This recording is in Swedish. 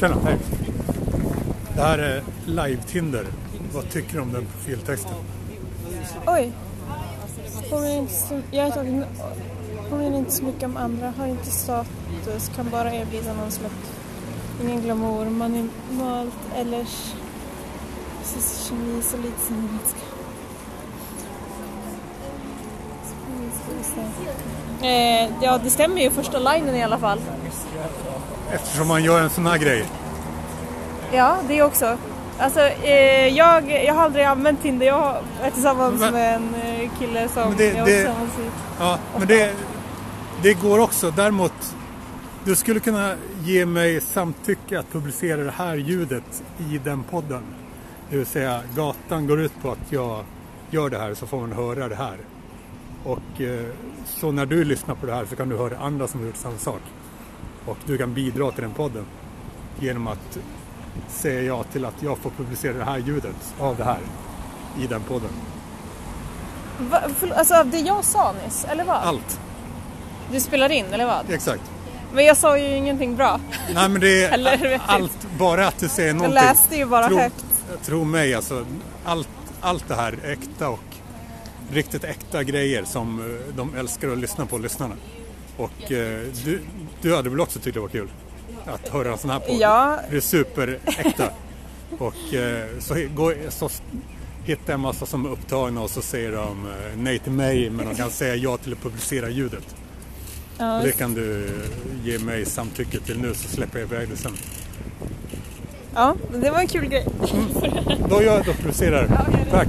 Tjena, hej. Det här är live-Tinder. Vad tycker du om den profiltexten? Oj. Påminner inte så, jag är tagen, påminner inte så mycket om andra, har inte status, kan bara erbjuda någon slags, ingen glamour, man är malt, eller precis kemi så lite som Eh, ja, det stämmer ju första linen i alla fall. Eftersom man gör en sån här grej. Ja, det också. Alltså, eh, jag, jag har aldrig använt Tinder. Jag är tillsammans Men- med en eh, kille som det- jag var det- tillsammans i. Ja, men det, det går också. Däremot, du skulle kunna ge mig samtycke att publicera det här ljudet i den podden. Det vill säga, gatan går ut på att jag gör det här så får man höra det här. Och eh, så när du lyssnar på det här så kan du höra andra som har gjort samma sak. Och du kan bidra till den podden genom att säga ja till att jag får publicera det här ljudet av det här i den podden. Va, förlåt, alltså det jag sa nyss, eller vad? Allt, Du spelar in, eller vad? exakt. Men jag sa ju ingenting bra. Nej men det Eller är du. allt, bara att du säger Jag någonting. läste ju bara tro, högt. Tro mig alltså, allt, allt det här är äkta och riktigt äkta grejer som eh, de älskar att lyssna på, lyssnarna. Och eh, du, du hade väl också tyckt det var kul? Att höra en sån här podd? Ja. Det är superäkta. och eh, så, går, så hittar jag en massa som är upptagna och så säger de nej till mig men de kan säga ja till att publicera ljudet. Ja, Och det kan du ge mig samtycke till nu så släpper jag iväg det sen. ja, det var en kul grej. Då gör jag och publicerar. Tack!